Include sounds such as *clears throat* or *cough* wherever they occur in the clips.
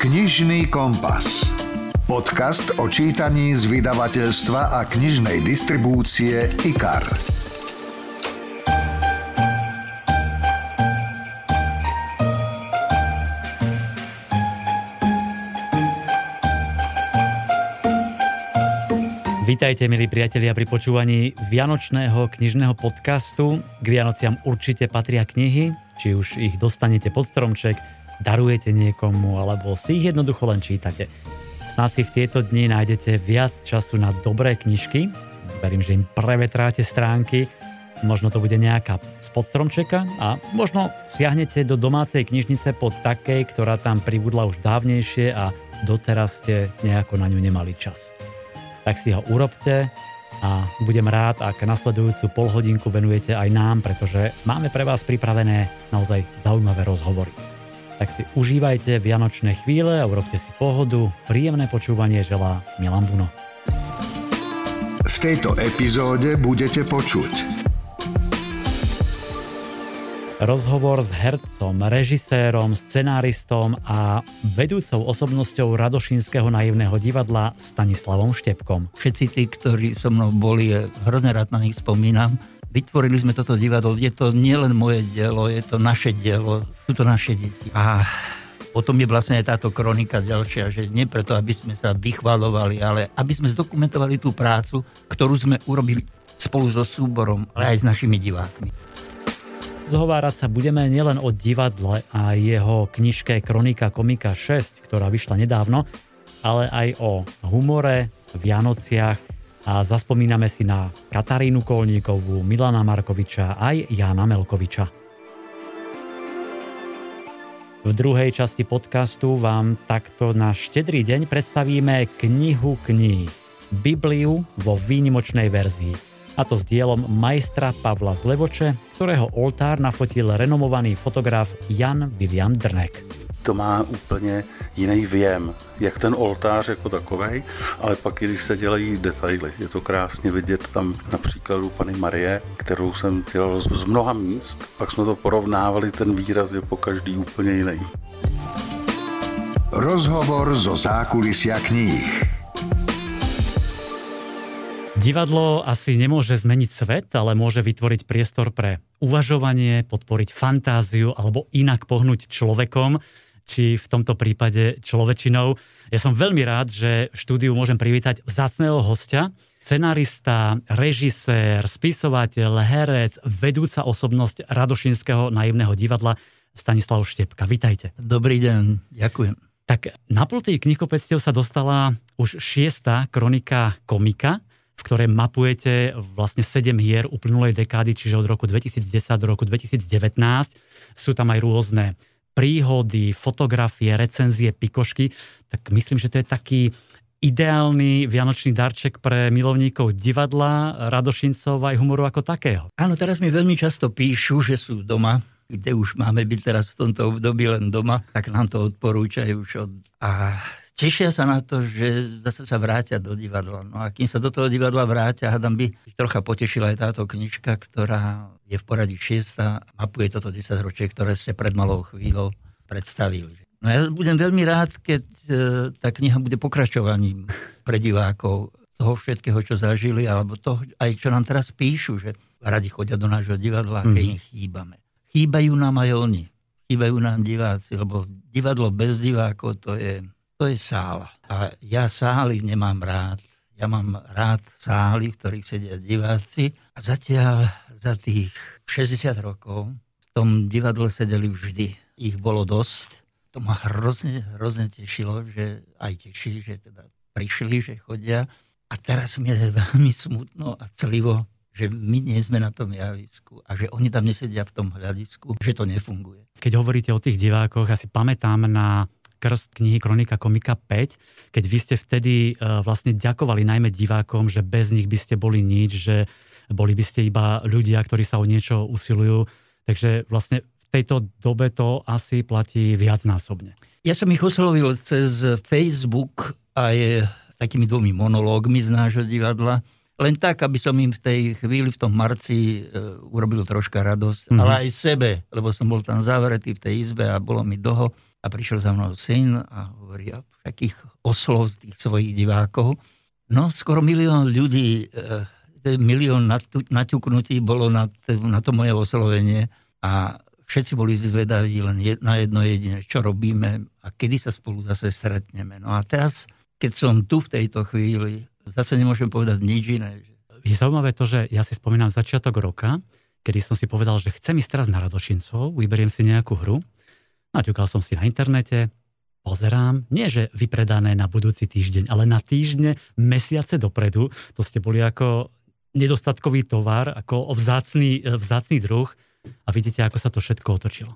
Knižný kompas. Podcast o čítaní z vydavateľstva a knižnej distribúcie IKAR. Vítajte, milí priatelia, pri počúvaní Vianočného knižného podcastu. K Vianociam určite patria knihy, či už ich dostanete pod stromček, darujete niekomu, alebo si ich jednoducho len čítate. Snáď si v tieto dni nájdete viac času na dobré knižky. Verím, že im prevetráte stránky. Možno to bude nejaká z podstromčeka a možno siahnete do domácej knižnice pod takej, ktorá tam pribudla už dávnejšie a doteraz ste nejako na ňu nemali čas. Tak si ho urobte a budem rád, ak nasledujúcu polhodinku venujete aj nám, pretože máme pre vás pripravené naozaj zaujímavé rozhovory tak si užívajte vianočné chvíle a urobte si pohodu. Príjemné počúvanie želá Milan Buno. V tejto epizóde budete počuť rozhovor s hercom, režisérom, scenáristom a vedúcou osobnosťou Radošinského naivného divadla Stanislavom Štepkom. Všetci tí, ktorí so mnou boli, hrozne rád na nich spomínam Vytvorili sme toto divadlo. Je to nielen moje dielo, je to naše dielo, sú to naše deti. A potom je vlastne aj táto kronika ďalšia, že nie preto, aby sme sa vychvalovali, ale aby sme zdokumentovali tú prácu, ktorú sme urobili spolu so súborom, ale aj s našimi divákmi. Zhovárať sa budeme nielen o divadle a jeho knižke Kronika komika 6, ktorá vyšla nedávno, ale aj o humore, Vianociach a zaspomíname si na Katarínu Kolníkovú, Milana Markoviča aj Jana Melkoviča. V druhej časti podcastu vám takto na štedrý deň predstavíme knihu kníh, Bibliu vo výnimočnej verzii. A to s dielom majstra Pavla Zlevoče, ktorého oltár nafotil renomovaný fotograf Jan William Drnek to má úplně jiný věm, jak ten oltář jako takový, ale pak i když se dělají detaily. Je to krásně vidět tam například u Pany Marie, kterou jsem dělal z mnoha míst, pak jsme to porovnávali, ten výraz je po každý úplně jiný. Rozhovor zo zákulisia kníh. Divadlo asi nemôže zmeniť svet, ale môže vytvoriť priestor pre uvažovanie, podporiť fantáziu alebo inak pohnúť človekom či v tomto prípade človečinou. Ja som veľmi rád, že štúdiu môžem privítať vzácného hostia, scenarista, režisér, spisovateľ, herec, vedúca osobnosť Radošinského naivného divadla Stanislav Štepka. Vítajte. Dobrý deň, ďakujem. Tak na plotej knihkopectiev sa dostala už šiesta kronika komika, v ktorej mapujete vlastne 7 hier uplynulej dekády, čiže od roku 2010 do roku 2019. Sú tam aj rôzne príhody, fotografie, recenzie, pikošky, tak myslím, že to je taký ideálny vianočný darček pre milovníkov divadla, radošincov aj humoru ako takého. Áno, teraz mi veľmi často píšu, že sú doma, kde už máme byť teraz v tomto období len doma, tak nám to odporúčajú už od... A tešia sa na to, že zase sa vrátia do divadla. No a kým sa do toho divadla vrátia, hádam by ich trocha potešila aj táto knižka, ktorá je v poradí 6 a mapuje toto 10 ročie, ktoré ste pred malou chvíľou predstavili. No ja budem veľmi rád, keď e, tá kniha bude pokračovaním pre divákov toho všetkého, čo zažili, alebo to aj čo nám teraz píšu, že radi chodia do nášho divadla, mm. že mhm. im chýbame. Chýbajú nám aj oni. Chýbajú nám diváci, lebo divadlo bez divákov to je to je sála. A ja sály nemám rád. Ja mám rád sály, v ktorých sedia diváci. A zatiaľ za tých 60 rokov v tom divadle sedeli vždy. Ich bolo dosť. To ma hrozne, hrozne tešilo, že aj teší, že teda prišli, že chodia. A teraz mi je veľmi smutno a celivo, že my nie sme na tom javisku a že oni tam nesedia v tom hľadisku, že to nefunguje. Keď hovoríte o tých divákoch, asi pamätám na krst knihy Kronika komika 5, keď vy ste vtedy e, vlastne ďakovali najmä divákom, že bez nich by ste boli nič, že boli by ste iba ľudia, ktorí sa o niečo usilujú. Takže vlastne v tejto dobe to asi platí viacnásobne. Ja som ich oslovil cez Facebook aj takými dvomi monológmi z nášho divadla. Len tak, aby som im v tej chvíli, v tom marci e, urobil troška radosť, mm-hmm. ale aj sebe, lebo som bol tam zavretý v tej izbe a bolo mi dlho A prišiel za mnou syn a hovorí, a všakých oslov z tých svojich divákov. No, skoro milión ľudí, e, milión naťuknutí bolo na, na to moje oslovenie a všetci boli zvedaví len na jedno jediné, čo robíme a kedy sa spolu zase stretneme. No a teraz, keď som tu v tejto chvíli, zase nemôžem povedať nič iné. Je zaujímavé to, že ja si spomínam začiatok roka, kedy som si povedal, že chcem ísť teraz na Radošincov, vyberiem si nejakú hru Naťukal som si na internete, pozerám, nie že vypredané na budúci týždeň, ale na týždne, mesiace dopredu. To ste boli ako nedostatkový tovar, ako vzácný, vzácný druh a vidíte, ako sa to všetko otočilo.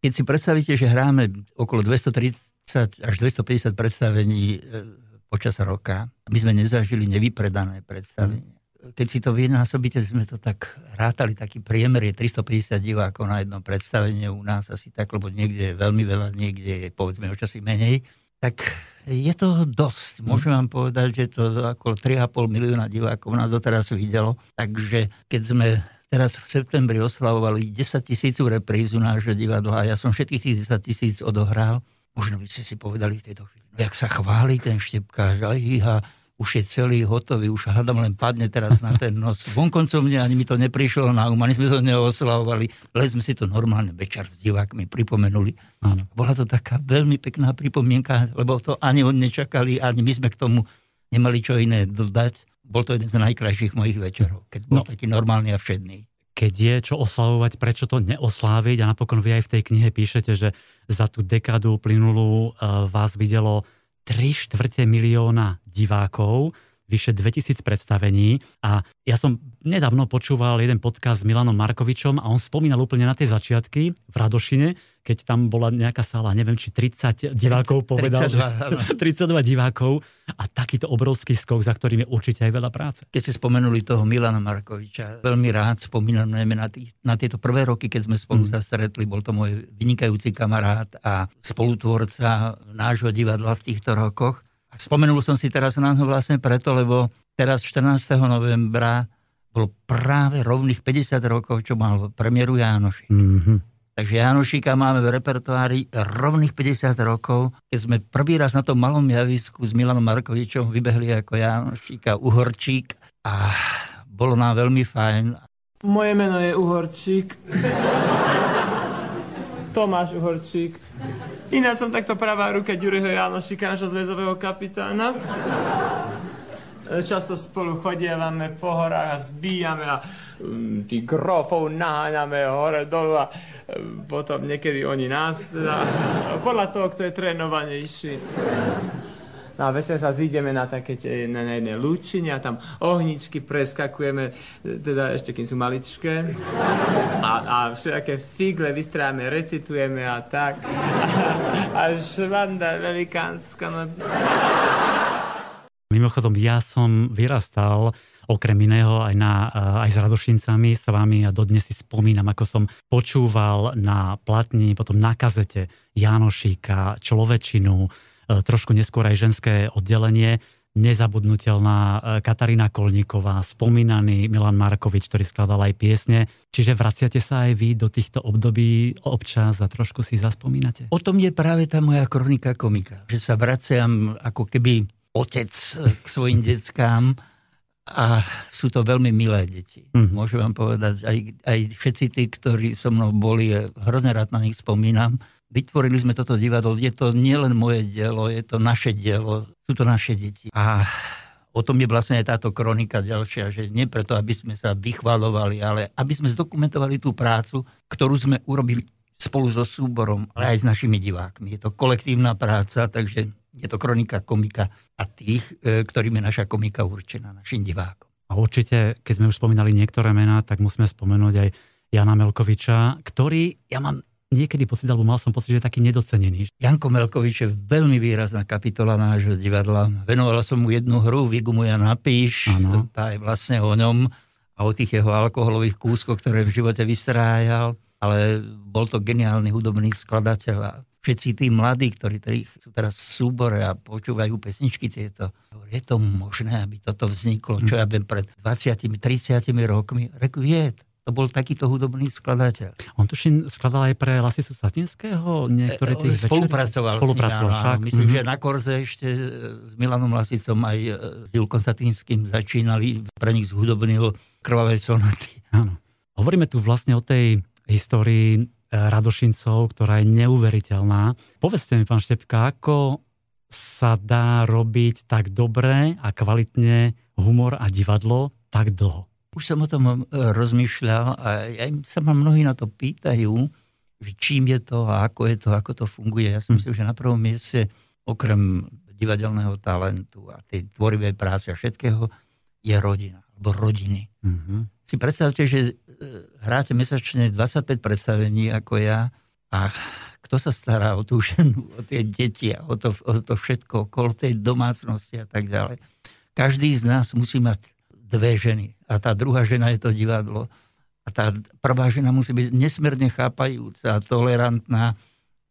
Keď si predstavíte, že hráme okolo 230 až 250 predstavení e, počas roka, my sme nezažili nevypredané predstavenie keď si to vynásobíte, sme to tak rátali, taký priemer je 350 divákov na jedno predstavenie u nás asi tak, lebo niekde je veľmi veľa, niekde je povedzme o časy menej, tak je to dosť. Môžem vám povedať, že to okolo 3,5 milióna divákov nás doteraz videlo. Takže keď sme teraz v septembri oslavovali 10 tisíc reprízu nášho divadla a ja som všetkých tých 10 tisíc odohral, možno by ste si povedali v tejto chvíli, no jak sa chváli ten štepkáš, aj už je celý hotový, už hľadám len padne teraz na ten nos. Vonkoncom mne ani mi to neprišlo na um, ani sme to neoslavovali, ale sme si to normálne večer s divákmi pripomenuli. Áno. Bola to taká veľmi pekná pripomienka, lebo to ani on nečakali, ani my sme k tomu nemali čo iné dodať. Bol to jeden z najkrajších mojich večerov, keď bol no. taký normálny a všedný keď je čo oslavovať, prečo to neosláviť a napokon vy aj v tej knihe píšete, že za tú dekádu plynulú uh, vás videlo 3 štvrte milióna divákov, vyše 2000 predstavení a ja som nedávno počúval jeden podcast s Milanom Markovičom a on spomínal úplne na tie začiatky v Radošine, keď tam bola nejaká sála, neviem, či 30 divákov povedal. 32, 32 *laughs* divákov a takýto obrovský skok, za ktorým je určite aj veľa práce. Keď ste spomenuli toho Milana Markoviča, veľmi rád spomínam najmä na, tých, na tieto prvé roky, keď sme spolu mm. sa stretli. Bol to môj vynikajúci kamarát a spolutvorca nášho divadla v týchto rokoch. Spomenul som si teraz na to vlastne preto, lebo teraz 14. novembra bolo práve rovných 50 rokov, čo mal premiéru Jánoši. Mm-hmm Takže Janošíka máme v repertoári rovných 50 rokov. Keď sme prvý raz na tom malom javisku s Milanom Markovičom vybehli ako Janošíka Uhorčík a bolo nám veľmi fajn. Moje meno je Uhorčík. *laughs* Tomáš Uhorčík. Iná som takto pravá ruka Ďuriho Janošíka, našho zväzového kapitána. Často spolu chodievame po horách a zbíjame a um, tých grofov naháňame hore dolu a um, potom niekedy oni nás, teda, podľa toho, kto je trénovanejší. No a večer sa zídeme na také na, na jednej lúčine a tam ohničky preskakujeme, teda ešte kým sú maličké. A, a všetké figle vystrájame, recitujeme a tak. A, a švanda velikánska. No. Mimochodom, ja som vyrastal okrem iného aj, na, aj s Radošincami s vami a dodnes si spomínam, ako som počúval na platni, potom na kazete Janošíka, Človečinu, trošku neskôr aj ženské oddelenie, nezabudnutelná e, Katarína Kolníková, spomínaný Milan Markovič, ktorý skladal aj piesne. Čiže vraciate sa aj vy do týchto období občas a trošku si zaspomínate? O tom je práve tá moja kronika komika, že sa vraciam ako keby otec k svojim deckám a sú to veľmi milé deti. Mm. Môžem vám povedať, aj, aj všetci tí, ktorí so mnou boli, hrozne rád na nich spomínam, vytvorili sme toto divadlo. Je to nielen moje dielo, je to naše dielo, sú to naše deti. A o tom je vlastne aj táto kronika ďalšia, že nie preto, aby sme sa vychvalovali, ale aby sme zdokumentovali tú prácu, ktorú sme urobili spolu so súborom, ale aj s našimi divákmi. Je to kolektívna práca, takže je to kronika komika a tých, e, ktorým je naša komika určená, našim divákom. A určite, keď sme už spomínali niektoré mená, tak musíme spomenúť aj Jana Melkoviča, ktorý, ja mám niekedy pocit, alebo mal som pocit, že je taký nedocenený. Janko Melkovič je veľmi výrazná kapitola nášho divadla. Venovala som mu jednu hru, Vigu mu ja napíš, ano. tá je vlastne o ňom a o tých jeho alkoholových kúskoch, ktoré v živote vystrájal, ale bol to geniálny hudobný skladateľ a všetci tí mladí, ktorí, ktorí sú teraz v súbore a počúvajú pesničky tieto, je to možné, aby toto vzniklo, čo ja viem, pred 20 30 rokmi? Reku, je, to bol takýto hudobný skladateľ. On tuším skladal aj pre Lasicu Satinského niektoré E, tých spolupracoval, Spolupracoval s ním, áno, však. Myslím, Mhm. že na Korze ešte e, s Milanom Lasicom aj e, s Julkom Satinským začínali. Pre nich zhudobnil krvavé sonaty. Áno. Hovoríme tu vlastne o tej histórii Radošincov, ktorá je neuveriteľná. Povedzte mi, pán Štepka, ako sa dá robiť tak dobre a kvalitne humor a divadlo tak dlho? Už som o tom e, rozmýšľal a aj sa ma mnohí na to pýtajú, že čím je to a ako je to, ako to funguje. Ja si Hm. myslím, že na prvom mieste, okrem divadelného talentu a tej tvorivej práce a všetkého, je rodina, alebo rodiny. Mhm. Si predstavte, že e, hráte mesačne 25 predstavení ako ja a kto sa stará o tú *laughs* ženu, o tie deti a o to, o to všetko okolo tej domácnosti a tak ďalej. Každý z nás musí mať dve ženy a tá druhá žena je to divadlo a tá prvá žena musí byť nesmierne chápajúca, tolerantná,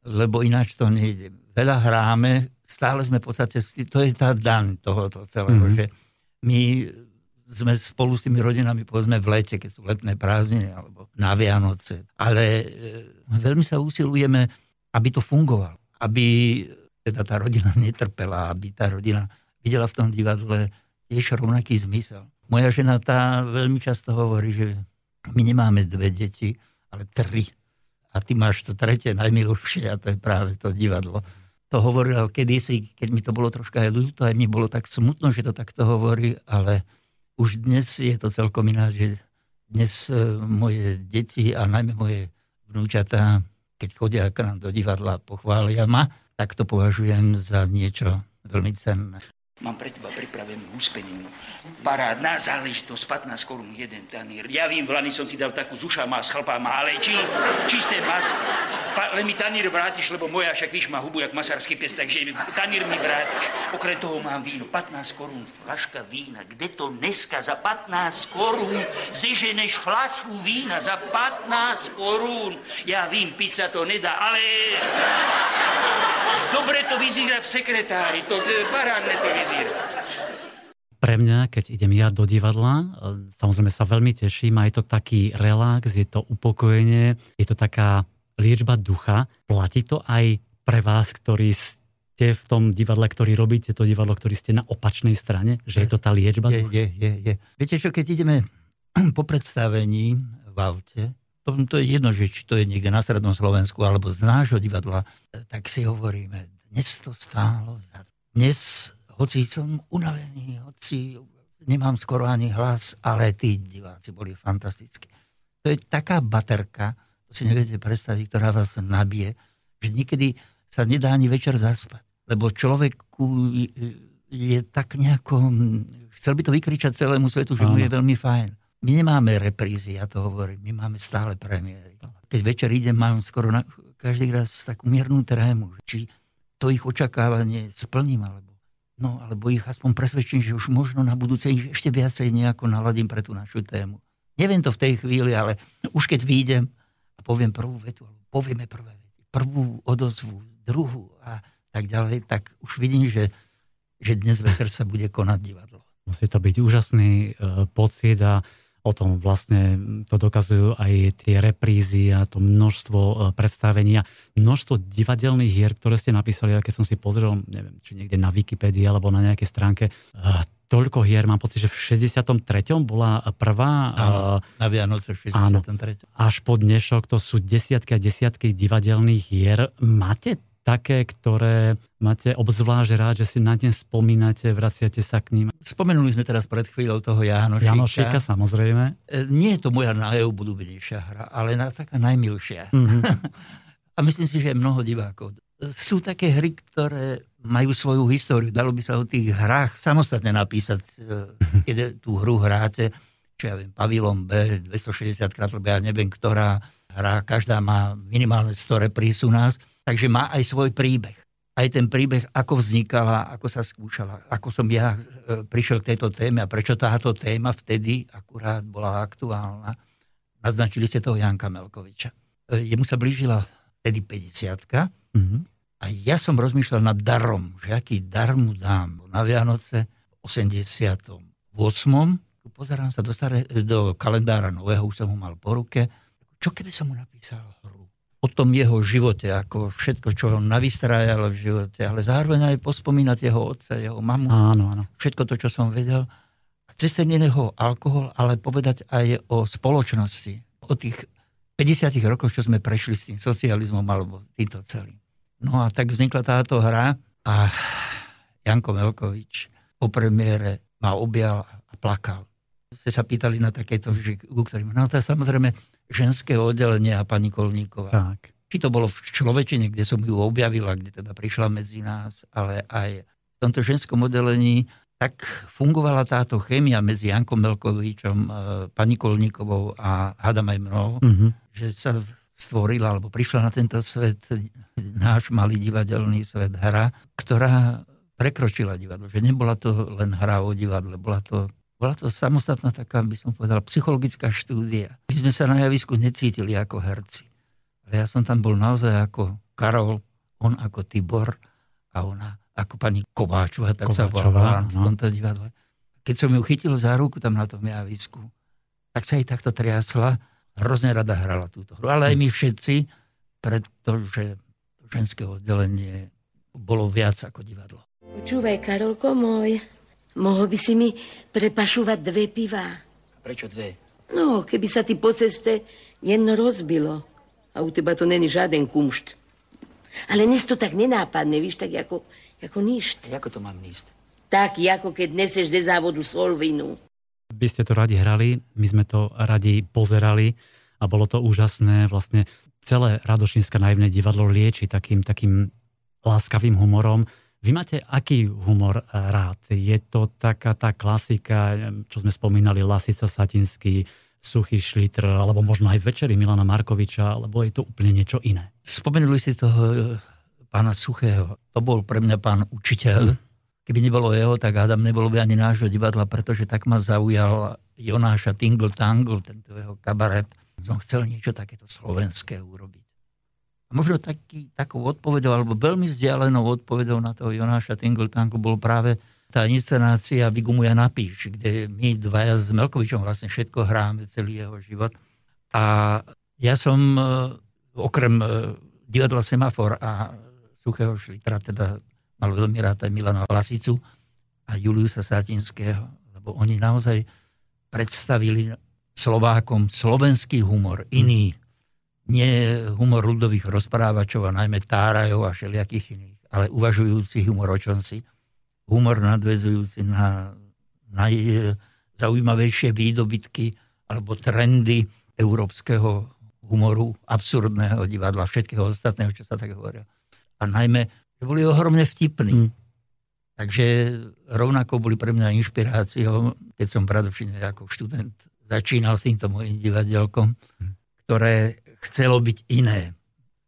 lebo ináč to nejde. Veľa hráme, stále sme v podstate, to je tá daň tohoto celého, Mhm. že my sme spolu s tými rodinami, povedzme v lete, keď sú letné prázdniny, alebo na Vianoce. Ale e, veľmi sa usilujeme, aby to fungovalo. Aby teda tá rodina *laughs* netrpela, aby tá rodina videla v tom divadle tiež rovnaký zmysel. Moja žena tá veľmi často hovorí, že my nemáme dve deti, ale tri. A ty máš to tretie najmilšie a to je práve to divadlo. To hovorila kedysi, keď mi to bolo troška aj ľúto, aj mi bolo tak smutno, že to takto hovorí, ale už dnes je to celkom ináč, že dnes e, moje deti a najmä moje vnúčatá, keď chodia k nám do divadla a pochvália ma, tak to považujem za niečo veľmi cenné. Mám pre teba pripravenú huspeninu. Parádna záležitosť, 15 korún jeden tanír. Ja vím, v Lani som ti dal takú z ušama, s chlpama, ale čil, čisté masky. Pa, len mi tanír vrátiš, lebo moja však víš má hubu jak masársky pes, takže tanír mi vrátiš. Okrem toho mám víno, 15 korún, flaška vína. Kde to dneska za 15 korún zeženeš flašu vína za 15 korún? Ja vím, pizza to nedá, ale... Dobre to vyzerá v sekretári, to parádne to vyzerá. Pre mňa, keď idem ja do divadla, e, samozrejme sa veľmi teším a je to taký relax, je to upokojenie, je to taká liečba ducha. Platí to aj pre vás, ktorí ste v tom divadle, ktorý robíte to divadlo, ktorý ste na opačnej strane, že je to tá liečba Je, ducha? je, je, je. Viete čo, keď ideme *clears throat* po predstavení v aute, to, to je jedno, že či to je niekde na Strednom Slovensku alebo z nášho divadla, tak si hovoríme, dnes to stálo za. Dnes, hoci som unavený, hoci nemám skoro ani hlas, ale tí diváci boli fantastickí. To je taká baterka, to si neviete predstaviť, ktorá vás nabije, že niekedy sa nedá ani večer zaspať. Lebo človeku je tak nejako... Chcel by to vykričať celému svetu, že mu je veľmi fajn. My nemáme reprízy, ja to hovorím, my máme stále premiéry. Keď večer idem, mám skoro na, každý raz takú miernú trému, či to ich očakávanie splním, alebo, no, alebo ich aspoň presvedčím, že už možno na budúce ich ešte viacej nejako naladím pre tú našu tému. Neviem to v tej chvíli, ale už keď výjdem a poviem prvú vetu, alebo povieme prvé vety, prvú odozvu, druhú a tak ďalej, tak už vidím, že, že dnes večer sa bude konať divadlo. Musí to byť úžasný e, pocit a o tom vlastne to dokazujú aj tie reprízy a to množstvo e, predstavení a množstvo divadelných hier, ktoré ste napísali, a keď som si pozrel, neviem, či niekde na Wikipedii alebo na nejakej stránke, e, toľko hier, mám pocit, že v 63. bola prvá, Áno. e, Na Vianoce v Áno. 63. až po dnešok to sú desiatky a desiatky divadelných hier. Máte také, ktoré máte obzvlášť rád, že si na deň spomínate, vraciate sa k ním? Spomenuli sme teraz pred chvíľou toho Jánošika. Janošika, samozrejme. E, Nie je to moja najobľúbenejšia hra, ale na, taká najmilšia. Mhm. *laughs* A myslím si, že je mnoho divákov. Sú také hry, ktoré majú svoju históriu. Dalo by sa o tých hrách samostatne napísať, e, keď tú hru hráte, čo ja viem, Pavilon B, 260 krát, lebo ja neviem, ktorá hra, každá má minimálne 100 repríz u nás, takže má aj svoj príbeh. Aj ten príbeh, ako vznikala, ako sa skúšala, ako som ja e, prišiel k tejto téme a prečo táto téma vtedy akurát bola aktuálna. Naznačili ste toho Janka Melkoviča. E, Jemu sa blížila vtedy 50 Mhm. a ja som rozmýšľal nad darom, že aký dar mu dám. Na Vianoce v 88. Pozerám sa do, staré, do kalendára nového, už som ho mal po ruke. Čo keby som mu napísal hru? O tom jeho živote, ako všetko, čo on navystrájal v živote, ale zároveň aj pospomínať jeho otca, jeho mamu. Áno, áno. Všetko to, čo som vedel. A cez ten jeho alkohol, ale povedať aj o spoločnosti. O tých 50 rokoch, čo sme prešli s tým socializmom alebo týmto celým. No a tak vznikla táto hra a Janko Velkovič po premiére ma objal a plakal ste sa pýtali na takéto, že, u ktorým, no to samozrejme ženské oddelenie a pani Kolníková. Tak. Či to bolo v Človečine, kde som ju objavila, kde teda prišla medzi nás, ale aj v tomto ženskom oddelení tak fungovala táto chémia medzi Jankom Melkovičom, e, pani Kolníkovou a Hadam aj mnou, mm-hmm. že sa stvorila, alebo prišla na tento svet, náš malý divadelný svet, hra, ktorá prekročila divadlo. Že nebola to len hra o divadle, bola to bola to samostatná taká, by som povedal, psychologická štúdia. My sme sa na javisku necítili ako herci. Ale ja som tam bol naozaj ako Karol, on ako Tibor a ona ako pani Kováčová, tak Kováčová, sa volala no. v tomto divadle. Keď som ju chytil za ruku tam na tom javisku, tak sa jej takto triasla. Hrozne rada hrala túto hru. Ale aj my všetci, pretože ženské oddelenie bolo viac ako divadlo. Počúvaj, Karolko môj, Mohol by si mi prepašovať dve piva. Prečo dve? No, keby sa ti po ceste jedno rozbilo. A u teba to není žiaden kumšt. Ale dnes to tak nenápadne, víš, tak ako, ako ništ. Ako to mám níst? Tak, ako keď neseš ze závodu solvinu. Vy ste to radi hrali, my sme to radi pozerali a bolo to úžasné. Vlastne celé Radošinské naivné divadlo lieči takým, takým láskavým humorom vy máte aký humor rád? Je to taká tá klasika, čo sme spomínali, Lasica Satinský, Suchý šlitr, alebo možno aj Večery Milana Markoviča, alebo je to úplne niečo iné? Spomenuli si toho eh, pána Suchého. To bol pre mňa pán učiteľ. Mm. Keby nebolo jeho, tak Adam nebolo by ani nášho divadla, pretože tak ma zaujal Jonáša Tingle Tangle, tento jeho kabaret. Som chcel niečo takéto slovenské urobiť možno taký, takou odpovedou, alebo veľmi vzdialenou odpovedou na toho Jonáša Tingletanku bol práve tá inscenácia Vygumuja napíš, kde my dvaja s Melkovičom vlastne všetko hráme celý jeho život. A ja som e, okrem e, divadla Semafor a Suchého Šlitra teda mal veľmi rád aj Milana Lasicu a Juliusa Satinského, lebo oni naozaj predstavili Slovákom slovenský humor, iný, nie humor ľudových rozprávačov a najmä tárajov a všelijakých iných, ale uvažujúci humor o čomsi. Humor nadvezujúci na najzaujímavejšie výdobytky alebo trendy európskeho humoru, absurdného divadla, všetkého ostatného, čo sa tak hovorí. A najmä, že boli ohromne vtipní. Mm. Takže rovnako boli pre mňa inšpiráciou, keď som predovšetko ako študent začínal s týmto mojim divadelkom, mm. ktoré chcelo byť iné.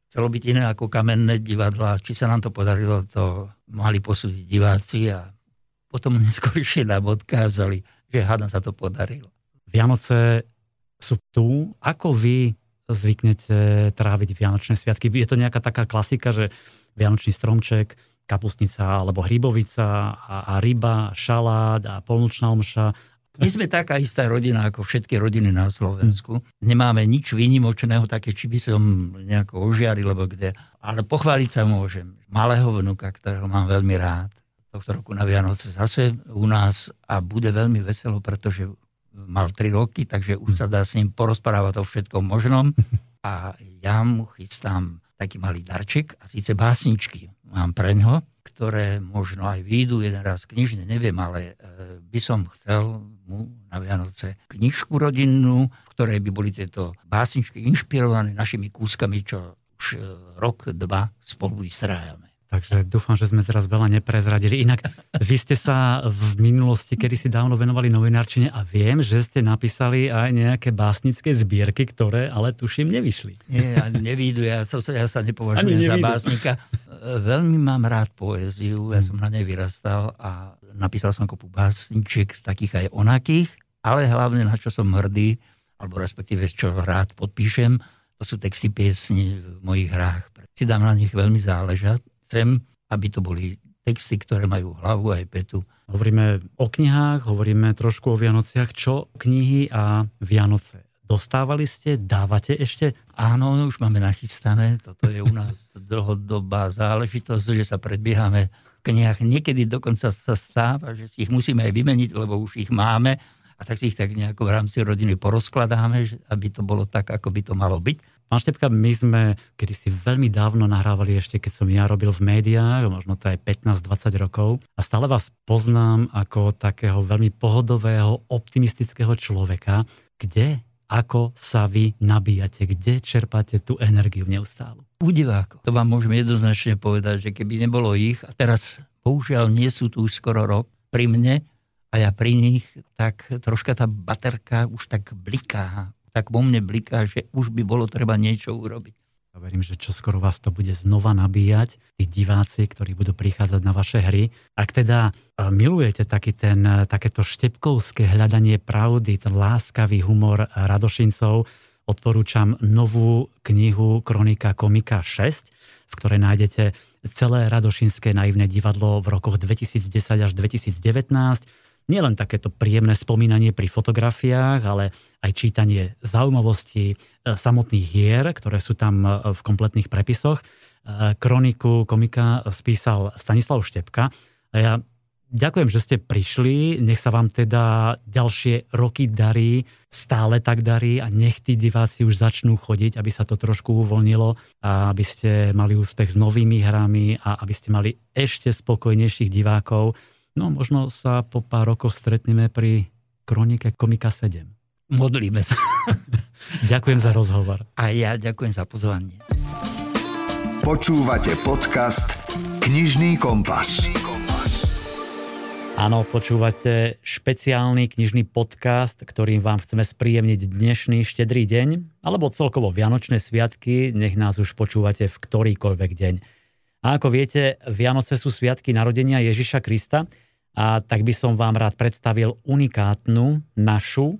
Chcelo byť iné ako kamenné divadla. Či sa nám to podarilo, to mali posúdiť diváci a potom neskôršie nám odkázali, že hádam sa to podarilo. Vianoce sú tu. Ako vy zvyknete tráviť Vianočné sviatky? Je to nejaká taká klasika, že Vianočný stromček, kapustnica alebo hrybovica a, a ryba, šalát a polnočná omša my sme taká istá rodina ako všetky rodiny na Slovensku. Nemáme nič výnimočného, také, či by som nejako ožiaril, lebo kde. Ale pochváliť sa môžem. Malého vnuka, ktorého mám veľmi rád. Tohto roku na Vianoce zase u nás a bude veľmi veselo, pretože mal 3 roky, takže už sa dá s ním porozprávať o všetkom možnom. A ja mu chystám taký malý darček a síce básničky mám pre ňo, ktoré možno aj výjdu jeden raz knižne, neviem, ale e, by som chcel mu na Vianoce knižku rodinnú, v ktorej by boli tieto básničky inšpirované našimi kúskami, čo už e, rok, dva spolu vystrájame. Takže dúfam, že sme teraz veľa neprezradili. Inak vy ste sa v minulosti, kedy si dávno venovali novinárčine a viem, že ste napísali aj nejaké básnické zbierky, ktoré ale tuším nevyšli. Nie, nevídu, ja, to, ja sa nepovažujem za básnika. Veľmi mám rád poéziu, ja som na nej vyrastal a napísal som kopu básničiek, takých aj onakých, ale hlavne na čo som hrdý, alebo respektíve čo rád podpíšem, to sú texty piesni v mojich hrách. Si dám na nich veľmi záležať chcem, aby to boli texty, ktoré majú hlavu aj petu. Hovoríme o knihách, hovoríme trošku o Vianociach. Čo knihy a Vianoce? Dostávali ste, dávate ešte? Áno, už máme nachystané. Toto je u nás *laughs* dlhodobá záležitosť, že sa predbiehame knihách. Niekedy dokonca sa stáva, že si ich musíme aj vymeniť, lebo už ich máme a tak si ich tak nejako v rámci rodiny porozkladáme, aby to bolo tak, ako by to malo byť. Pán Štepka, my sme kedy si veľmi dávno nahrávali ešte, keď som ja robil v médiách, možno to aj 15-20 rokov a stále vás poznám ako takého veľmi pohodového, optimistického človeka. Kde ako sa vy nabíjate, kde čerpáte tú energiu neustálu? U divákov. To vám môžeme jednoznačne povedať, že keby nebolo ich, a teraz bohužiaľ nie sú tu už skoro rok pri mne a ja pri nich, tak troška tá baterka už tak bliká, tak vo mne bliká, že už by bolo treba niečo urobiť. Ja verím, že čo skoro vás to bude znova nabíjať, tí diváci, ktorí budú prichádzať na vaše hry. Ak teda e, milujete taký ten, e, takéto štepkovské hľadanie pravdy, ten láskavý humor Radošincov, odporúčam novú knihu Kronika komika 6, v ktorej nájdete celé Radošinské naivné divadlo v rokoch 2010 až 2019 nielen takéto príjemné spomínanie pri fotografiách, ale aj čítanie zaujímavostí e, samotných hier, ktoré sú tam e, v kompletných prepisoch. E, kroniku komika spísal Stanislav Štepka. A ja ďakujem, že ste prišli. Nech sa vám teda ďalšie roky darí, stále tak darí a nech tí diváci už začnú chodiť, aby sa to trošku uvoľnilo a aby ste mali úspech s novými hrami a aby ste mali ešte spokojnejších divákov No možno sa po pár rokoch stretneme pri kronike Komika 7. Modlíme sa. *laughs* ďakujem za rozhovor. A ja ďakujem za pozvanie. Počúvate podcast Knižný kompas. Áno, počúvate špeciálny knižný podcast, ktorým vám chceme spríjemniť dnešný štedrý deň, alebo celkovo Vianočné sviatky, nech nás už počúvate v ktorýkoľvek deň. A ako viete, Vianoce sú sviatky narodenia Ježiša Krista, a tak by som vám rád predstavil unikátnu našu,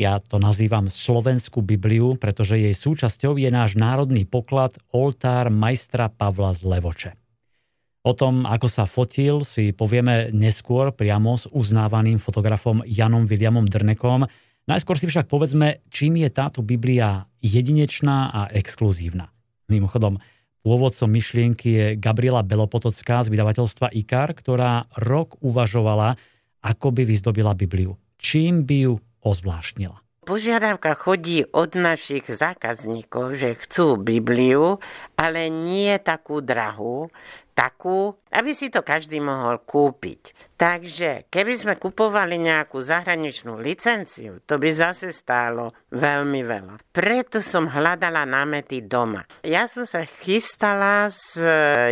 ja to nazývam Slovenskú Bibliu, pretože jej súčasťou je náš národný poklad Oltár majstra Pavla z Levoče. O tom, ako sa fotil, si povieme neskôr priamo s uznávaným fotografom Janom Williamom Drnekom. Najskôr si však povedzme, čím je táto Biblia jedinečná a exkluzívna. Mimochodom, Pôvodcom myšlienky je Gabriela Belopotocká z vydavateľstva IKAR, ktorá rok uvažovala, ako by vyzdobila Bibliu. Čím by ju ozvláštnila? Požiadavka chodí od našich zákazníkov, že chcú Bibliu, ale nie takú drahú, takú, aby si to každý mohol kúpiť. Takže keby sme kupovali nejakú zahraničnú licenciu, to by zase stálo veľmi veľa. Preto som hľadala námety doma. Ja som sa chystala s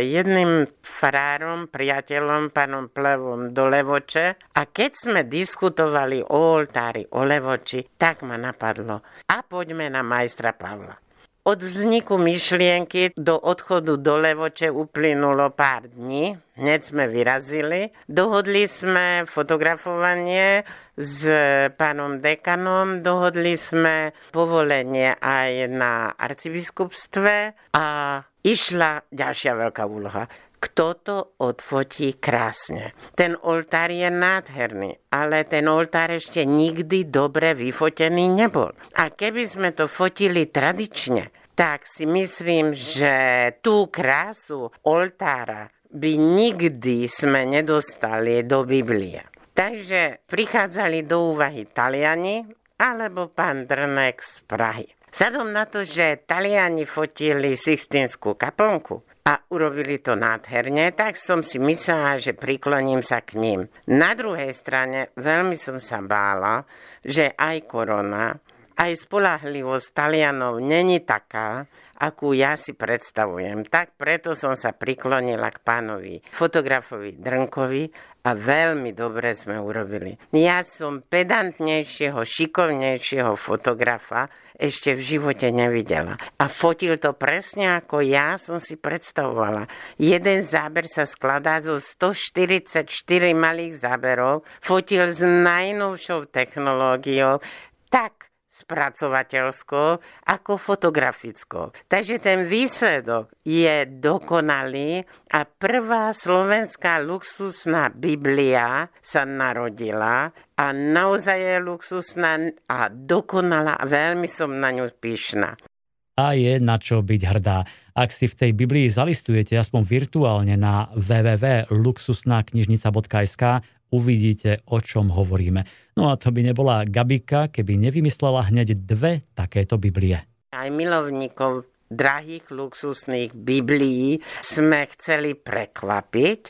jedným farárom, priateľom, pánom Plevom do Levoče a keď sme diskutovali o oltári, o Levoči, tak ma napadlo a poďme na majstra Pavla. Od vzniku myšlienky do odchodu do Levoče uplynulo pár dní. Hneď sme vyrazili. Dohodli sme fotografovanie s pánom dekanom, dohodli sme povolenie aj na arcibiskupstve a išla ďalšia veľká úloha kto to odfotí krásne. Ten oltár je nádherný, ale ten oltár ešte nikdy dobre vyfotený nebol. A keby sme to fotili tradične, tak si myslím, že tú krásu oltára by nikdy sme nedostali do Biblie. Takže prichádzali do úvahy Taliani alebo pán Drnek z Prahy. Sadom na to, že Taliani fotili Sixtinskú kaplnku a urobili to nádherne, tak som si myslela, že prikloním sa k ním. Na druhej strane veľmi som sa bála, že aj korona aj spolahlivosť Talianov není taká, akú ja si predstavujem. Tak preto som sa priklonila k pánovi fotografovi Drnkovi a veľmi dobre sme urobili. Ja som pedantnejšieho, šikovnejšieho fotografa ešte v živote nevidela. A fotil to presne ako ja som si predstavovala. Jeden záber sa skladá zo 144 malých záberov, fotil s najnovšou technológiou, tak spracovateľskou ako fotografickou. Takže ten výsledok je dokonalý a prvá slovenská luxusná Biblia sa narodila a naozaj je luxusná a dokonalá veľmi som na ňu pyšná a je na čo byť hrdá. Ak si v tej Biblii zalistujete aspoň virtuálne na www.luxusnaknižnica.sk, uvidíte, o čom hovoríme. No a to by nebola Gabika, keby nevymyslela hneď dve takéto Biblie. Aj milovníkov drahých luxusných Biblií sme chceli prekvapiť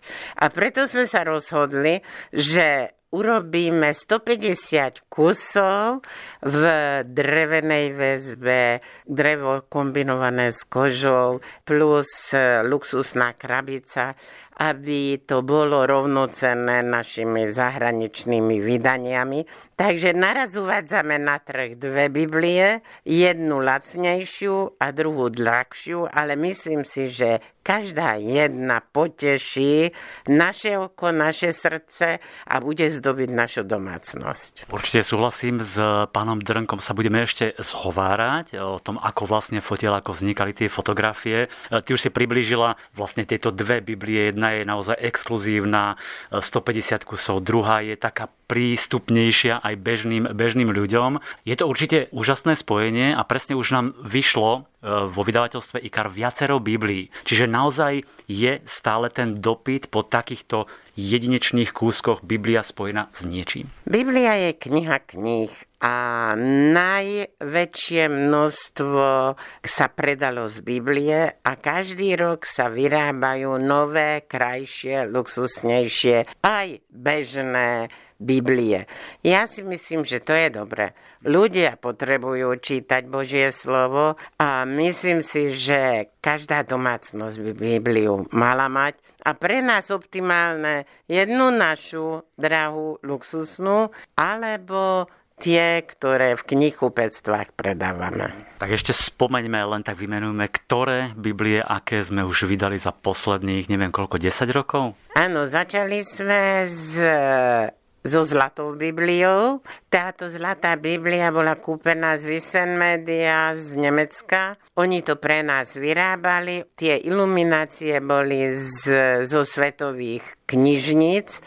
a preto sme sa rozhodli, že urobíme 150 kusov v drevenej väzbe, drevo kombinované s kožou, plus luxusná krabica aby to bolo rovnocenné našimi zahraničnými vydaniami. Takže naraz uvádzame na trh dve Biblie, jednu lacnejšiu a druhú drahšiu, ale myslím si, že každá jedna poteší naše oko, naše srdce a bude zdobiť našu domácnosť. Určite súhlasím s pánom Drnkom, sa budeme ešte zhovárať o tom, ako vlastne fotil, ako vznikali tie fotografie. Ty už si priblížila vlastne tieto dve Biblie, jedna Je naozaj exkluzívna, 150 kusov, druhá je taká prístupnejšia aj bežným, bežným ľuďom. Je to určite úžasné spojenie a presne už nám vyšlo e, vo vydavateľstve IKAR viacero Biblií. Čiže naozaj je stále ten dopyt po takýchto jedinečných kúskoch Biblia spojená s niečím. Biblia je kniha kníh a najväčšie množstvo sa predalo z Biblie a každý rok sa vyrábajú nové, krajšie, luxusnejšie, aj bežné Biblie. Ja si myslím, že to je dobré. Ľudia potrebujú čítať Božie slovo a myslím si, že každá domácnosť by Bibliu mala mať a pre nás optimálne jednu našu drahú luxusnú alebo tie, ktoré v knihkupectvách predávame. Tak ešte spomeňme, len tak vymenujme, ktoré Biblie, aké sme už vydali za posledných, neviem koľko, 10 rokov? Áno, začali sme z so Zlatou Bibliou. Táto Zlatá Biblia bola kúpená z Wissen Media z Nemecka. Oni to pre nás vyrábali. Tie iluminácie boli z, zo svetových knižníc.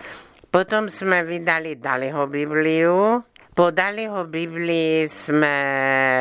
Potom sme vydali Daliho Bibliu, po Daliho Biblii sme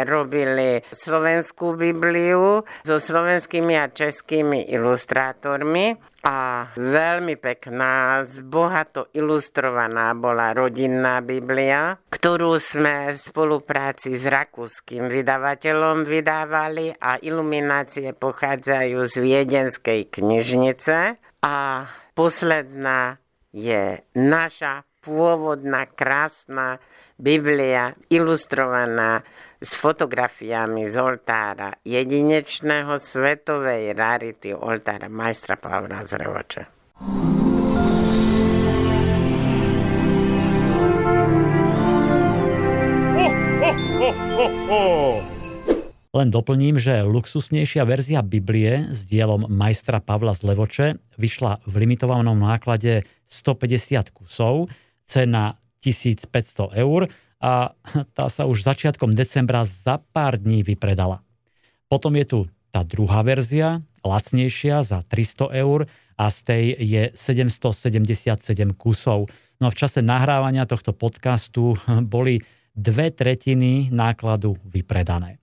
robili slovenskú Bibliu so slovenskými a českými ilustrátormi a veľmi pekná, bohato ilustrovaná bola rodinná Biblia, ktorú sme v spolupráci s rakúskym vydavateľom vydávali a iluminácie pochádzajú z Viedenskej knižnice. A posledná je naša pôvodná, krásna Biblia ilustrovaná s fotografiami z oltára jedinečného svetovej rarity oltára majstra Pavla Zrevoča. Len doplním, že luxusnejšia verzia Biblie s dielom majstra Pavla z Levoče vyšla v limitovanom náklade 150 kusov, cena 1500 eur a tá sa už začiatkom decembra za pár dní vypredala. Potom je tu tá druhá verzia, lacnejšia za 300 eur a z tej je 777 kusov. No a v čase nahrávania tohto podcastu boli dve tretiny nákladu vypredané.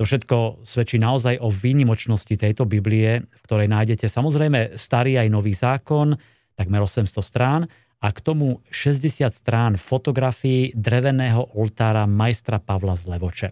To všetko svedčí naozaj o výnimočnosti tejto Biblie, v ktorej nájdete samozrejme starý aj nový zákon, takmer 800 strán, a k tomu 60 strán fotografií dreveného oltára majstra Pavla z Levoče.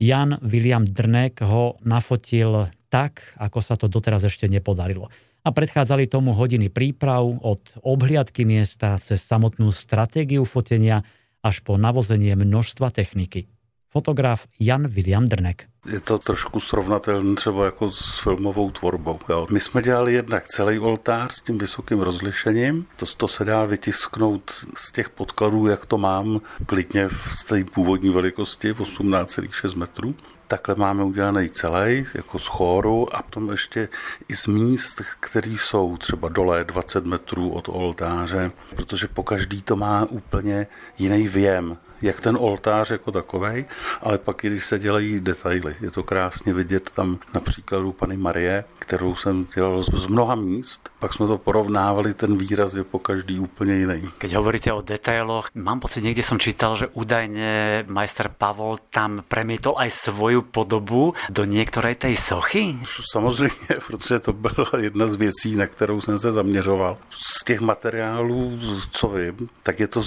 Jan William Drnek ho nafotil tak, ako sa to doteraz ešte nepodarilo. A predchádzali tomu hodiny príprav od obhliadky miesta cez samotnú stratégiu fotenia až po navozenie množstva techniky fotograf Jan William Drnek. Je to trošku srovnatelné třeba jako s filmovou tvorbou. Jo. My jsme dělali jednak celý oltář s tím vysokým rozlišením. To, to se dá vytisknout z těch podkladů, jak to mám, klidně v té původní velikosti 18,6 metrů. Takhle máme udělaný celý, jako z chóru a potom ještě i z míst, které jsou třeba dole 20 metrů od oltáře, protože po každý to má úplně jiný věm jak ten oltář jako takovej, ale pak i když se dělají detaily. Je to krásně vidět tam například u Pany Marie, kterou jsem dělal z mnoha míst. Pak jsme to porovnávali, ten výraz je po každý úplně jiný. Keď hovoríte o detailoch, mám pocit, niekde som čítal, že údajne majster Pavol tam premietol aj svoju podobu do niektorej tej sochy? Samozřejmě, *laughs* protože to byla jedna z věcí, na kterou jsem se zaměřoval. Z těch materiálů, co vím, tak je to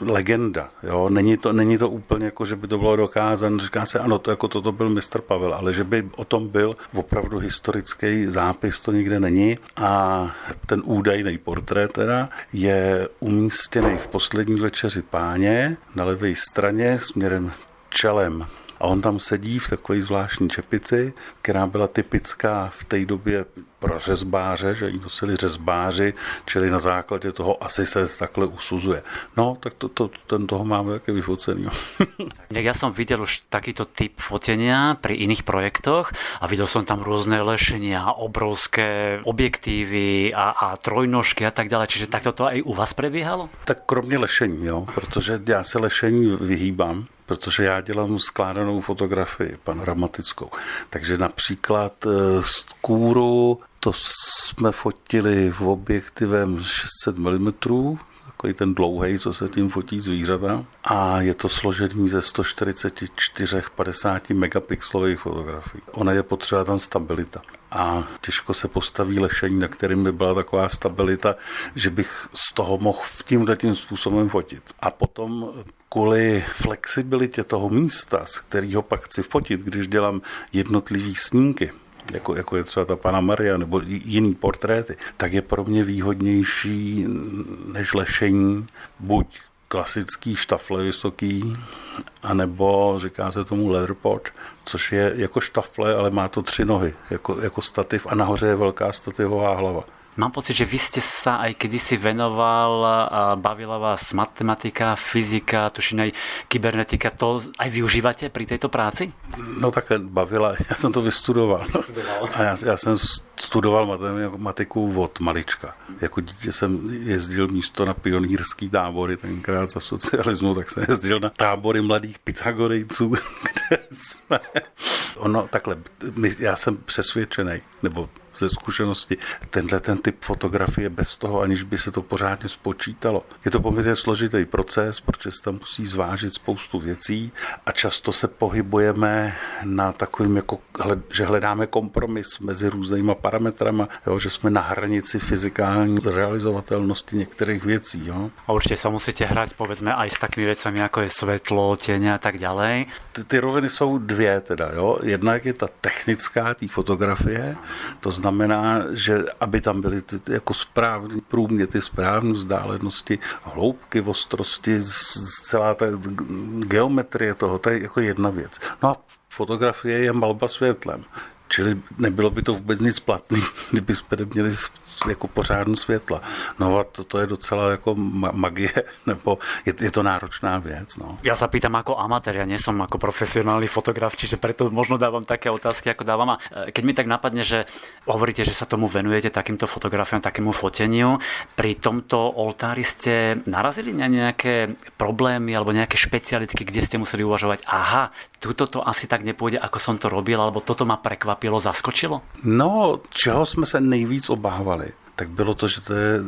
legenda. Jo? Není, to, není to úplně jako, že by to bylo dokázané. Říká se, ano, to jako toto byl mistr Pavel, ale že by o tom byl opravdu historický zápis, to nikde není. A ten údajný portrét teda je umístěný v poslední večeři páně na levé straně směrem čelem a on tam sedí v takové zvláštní čepici, která byla typická v té době pro řezbáře, že ji nosili řezbáři, čili na základě toho asi se takhle usuzuje. No, tak to, to, ten toho máme také vyfocený. *laughs* ja som videl už takýto typ fotenia pri iných projektoch a videl som tam rôzne lešenia, obrovské objektívy a, a trojnožky a tak ďalej. Čiže takto to aj u vás prebiehalo? Tak kromě lešení, jo, protože já se lešení vyhýbám, protože já dělám skládanou fotografii panoramatickou. Takže například eh, kůru to jsme fotili v objektivem 600 mm, takový ten dlouhý, co se tím fotí zvířata. A je to složený ze 144 50 megapixelových fotografií. Ona je potřeba tam stabilita. A těžko se postaví lešení, na kterým by byla taková stabilita, že bych z toho mohl tímhle tím způsobem fotit. A potom kvůli flexibilitě toho místa, z kterého pak chci fotit, když dělám jednotlivý snímky, jako, jako je třeba ta pana Maria nebo jiný portréty, tak je pro mě výhodnější než lešení buď klasický štafle vysoký, anebo říká se tomu leatherpod, což je jako štafle, ale má to tři nohy, jako, jako stativ a nahoře je velká stativová hlava. Mám pocit, že vy ste sa aj kedysi venoval a bavila vás matematika, fyzika, tuším aj kybernetika. To aj využívate pri tejto práci? No tak bavila, *laughs* já jsem to vystudoval. vystudoval. A já, já jsem studoval matematiku od malička. Jako dítě jsem jezdil místo na pionýrský tábory, tenkrát za socialismu, tak jsem jezdil na tábory mladých Pythagorejců, *laughs* kde jsme... Ono, takhle, my, já jsem přesvědčený, nebo ze zkušenosti. Tenhle ten typ fotografie bez toho, aniž by se to pořádně spočítalo. Je to poměrně složitý proces, protože se tam musí zvážit spoustu věcí a často se pohybujeme na takovým, jako, že hledáme kompromis mezi různýma parametrama, jo, že jsme na hranici fyzikální realizovatelnosti některých věcí. Jo. A určitě se musíte hrát, povedzme, aj s takými věcmi, jako je světlo, těně a tak dále. Ty, ty roviny jsou dvě teda. Jo. Jedna je ta technická, té fotografie, to znamená, že aby tam byly ty, jako správný průměr, správné vzdálenosti, hloubky, ostrosti, celá ta geometrie toho, to je jako jedna věc. No a fotografie je malba světlem. Čili nebylo by to vůbec nic platný, *laughs* kdyby jsme měli jako pořádný světla. No a to, to je docela jako magie, *laughs* nebo je, je to náročná věc. No. Ja sa pýtam ako amatér, ja nie som ako profesionálny fotograf, čiže preto možno dávam také otázky, ako dávam. A e, keď mi tak napadne, že hovoríte, že sa tomu venujete takýmto fotografiám, takému foteniu, pri tomto oltári ste narazili na nejaké problémy alebo nejaké špecialitky, kde ste museli uvažovať, aha, tuto to asi tak nepôjde, ako som to robil, alebo toto ma prekvapilo, zaskočilo? No, čeho jsme se nejvíc obávali, tak bylo to, že to je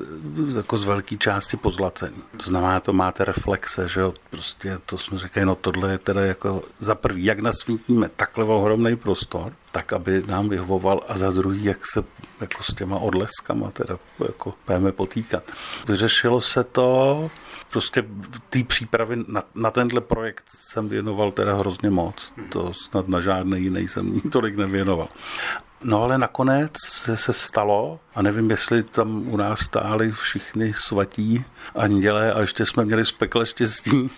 jako z velké části pozlacený. To znamená, to máte reflexe, že jo, prostě to jsme řekli, no tohle je teda jako za prvý, jak nasvítíme takhle ohromný prostor, tak, aby nám vyhovoval a za druhý, jak se jako s těma odleskama teda jako budeme potýkat. Vyřešilo se to, prostě té přípravy na, na tenhle projekt jsem věnoval teda hrozně moc. To snad na žádný jiný jsem tolik nevěnoval. No ale nakonec se, stalo, a nevím, jestli tam u nás stáli všichni svatí anděle a ještě jsme měli spekle štěstí,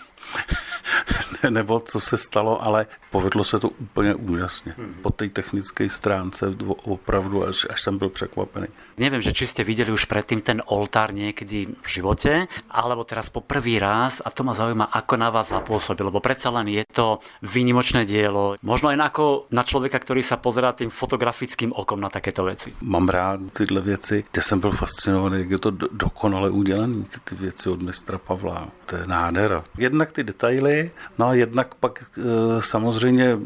*laughs* nebo co se stalo, ale povedlo se to úplně úžasně. Po té technické stránce opravdu, až, až jsem byl překvapený. Neviem, že či ste videli už predtým ten oltár niekedy v živote, alebo teraz po prvý raz a to ma zaujíma, ako na vás zapôsobil, lebo predsa len je to výnimočné dielo. Možno aj ako na človeka, ktorý sa pozerá tým fotografickým okom na takéto veci. Mám rád tyhle věci. Já jsem byl fascinovaný, jak je to dokonale udělané, ty, ty věci od mistra Pavla. To je nádhera. Jednak ty detaily, no a jednak pak e, samozřejmě,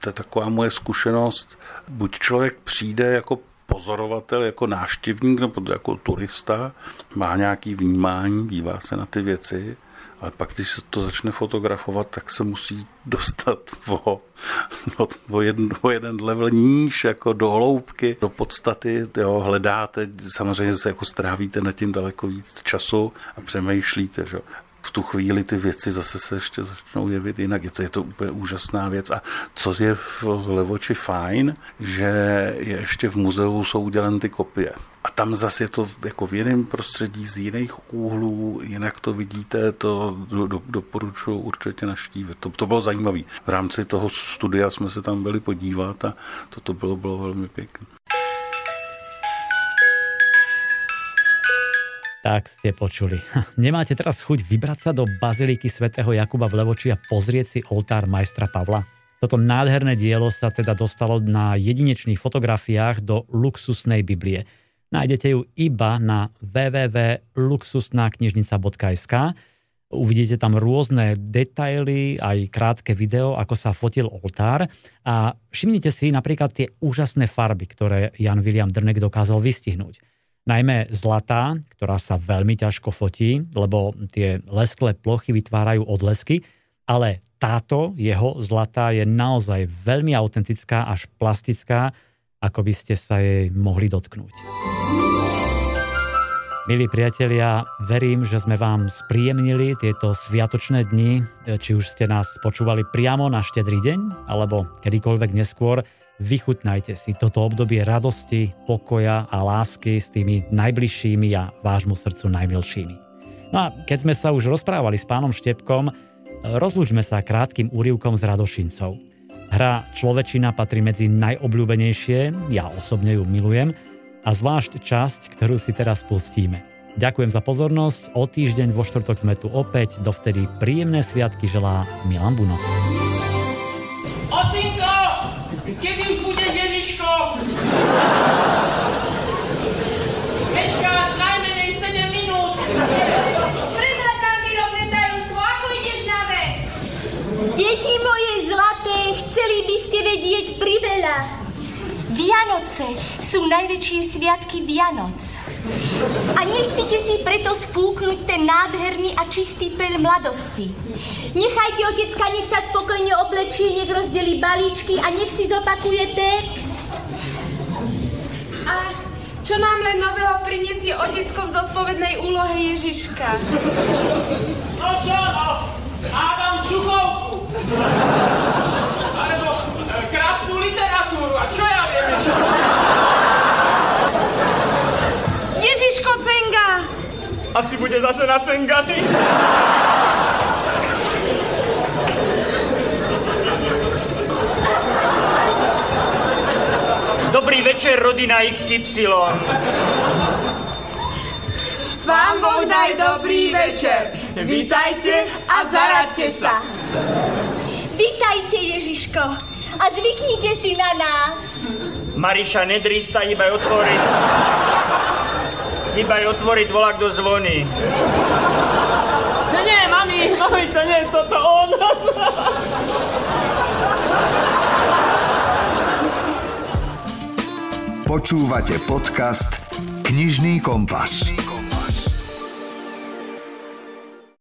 to je taková moje zkušenost, buď člověk přijde jako pozorovatel, jako náštěvník nebo jako turista, má nějaký vnímání, dívá se na ty věci, ale pak, když se to začne fotografovat, tak se musí dostat o, o, o, jeden, o jeden level níž, jako do hloubky, do podstaty, jo, hledáte, samozřejmě se jako strávíte na tím daleko víc času a přemýšlíte, že? V tu chvíli ty věci zase se ještě začnou jevit jinak. Je to, je to úplně úžasná věc. A co je v Levoči fajn, že je ještě v muzeu jsou uděleny ty kopie. A tam zase je to jako v jiném prostředí, z jiných úhlů, jinak to vidíte, to do, do, doporučuji určitě naštívit. To, to bylo zajímavé. V rámci toho studia jsme se tam byli podívat a toto bylo, bylo velmi pěkné. Tak ste počuli. *laughs* Nemáte teraz chuť vybrať sa do baziliky svätého Jakuba v Levoči a pozrieť si oltár majstra Pavla? Toto nádherné dielo sa teda dostalo na jedinečných fotografiách do luxusnej Biblie. Nájdete ju iba na www.luxusnaknižnica.sk Uvidíte tam rôzne detaily, aj krátke video, ako sa fotil oltár a všimnite si napríklad tie úžasné farby, ktoré Jan William Drnek dokázal vystihnúť najmä zlatá, ktorá sa veľmi ťažko fotí, lebo tie lesklé plochy vytvárajú odlesky, ale táto jeho zlatá je naozaj veľmi autentická až plastická, ako by ste sa jej mohli dotknúť. Milí priatelia, verím, že sme vám spríjemnili tieto sviatočné dni, či už ste nás počúvali priamo na štedrý deň, alebo kedykoľvek neskôr, Vychutnajte si toto obdobie radosti, pokoja a lásky s tými najbližšími a vášmu srdcu najmilšími. No a keď sme sa už rozprávali s pánom Štepkom, rozlúčme sa krátkým úrivkom s Radošincov. Hra Človečina patrí medzi najobľúbenejšie, ja osobne ju milujem, a zvlášť časť, ktorú si teraz pustíme. Ďakujem za pozornosť, o týždeň vo štvrtok sme tu opäť, dovtedy príjemné sviatky želá Milan Buno. Kedy už budeš, Ježiško? Meškáš najmenej 7 minút. Prezrad nám výrobné tajomstvo, ako ideš na vec? Deti moje zlaté, chceli by ste vedieť priveľa. Vianoce sú najväčšie sviatky Vianoc. A nechcete si preto spúknuť ten nádherný a čistý peľ mladosti. Nechajte otecka, nech sa spokojne oblečie, nech rozdelí balíčky a nech si zopakuje text. A čo nám len nového prinesie otecko v zodpovednej úlohe Ježiška? No čo, no? Hádam suchovku. Alebo e, krásnu literatúru. A čo ja viem? Ježiško Cenga! Asi bude zase na Cengany. Dobrý večer, rodina XY. Vám Boh daj dobrý večer. Vítajte a zaraďte sa. Vítajte, Ježiško, a zvyknite si na nás. Mariša, nedrýsta, iba otvoriť. Iba otvoriť volá, kto zvoní. Nie, mami, mami, to nie je toto on. Počúvate podcast Knižný kompas. Knižný kompas.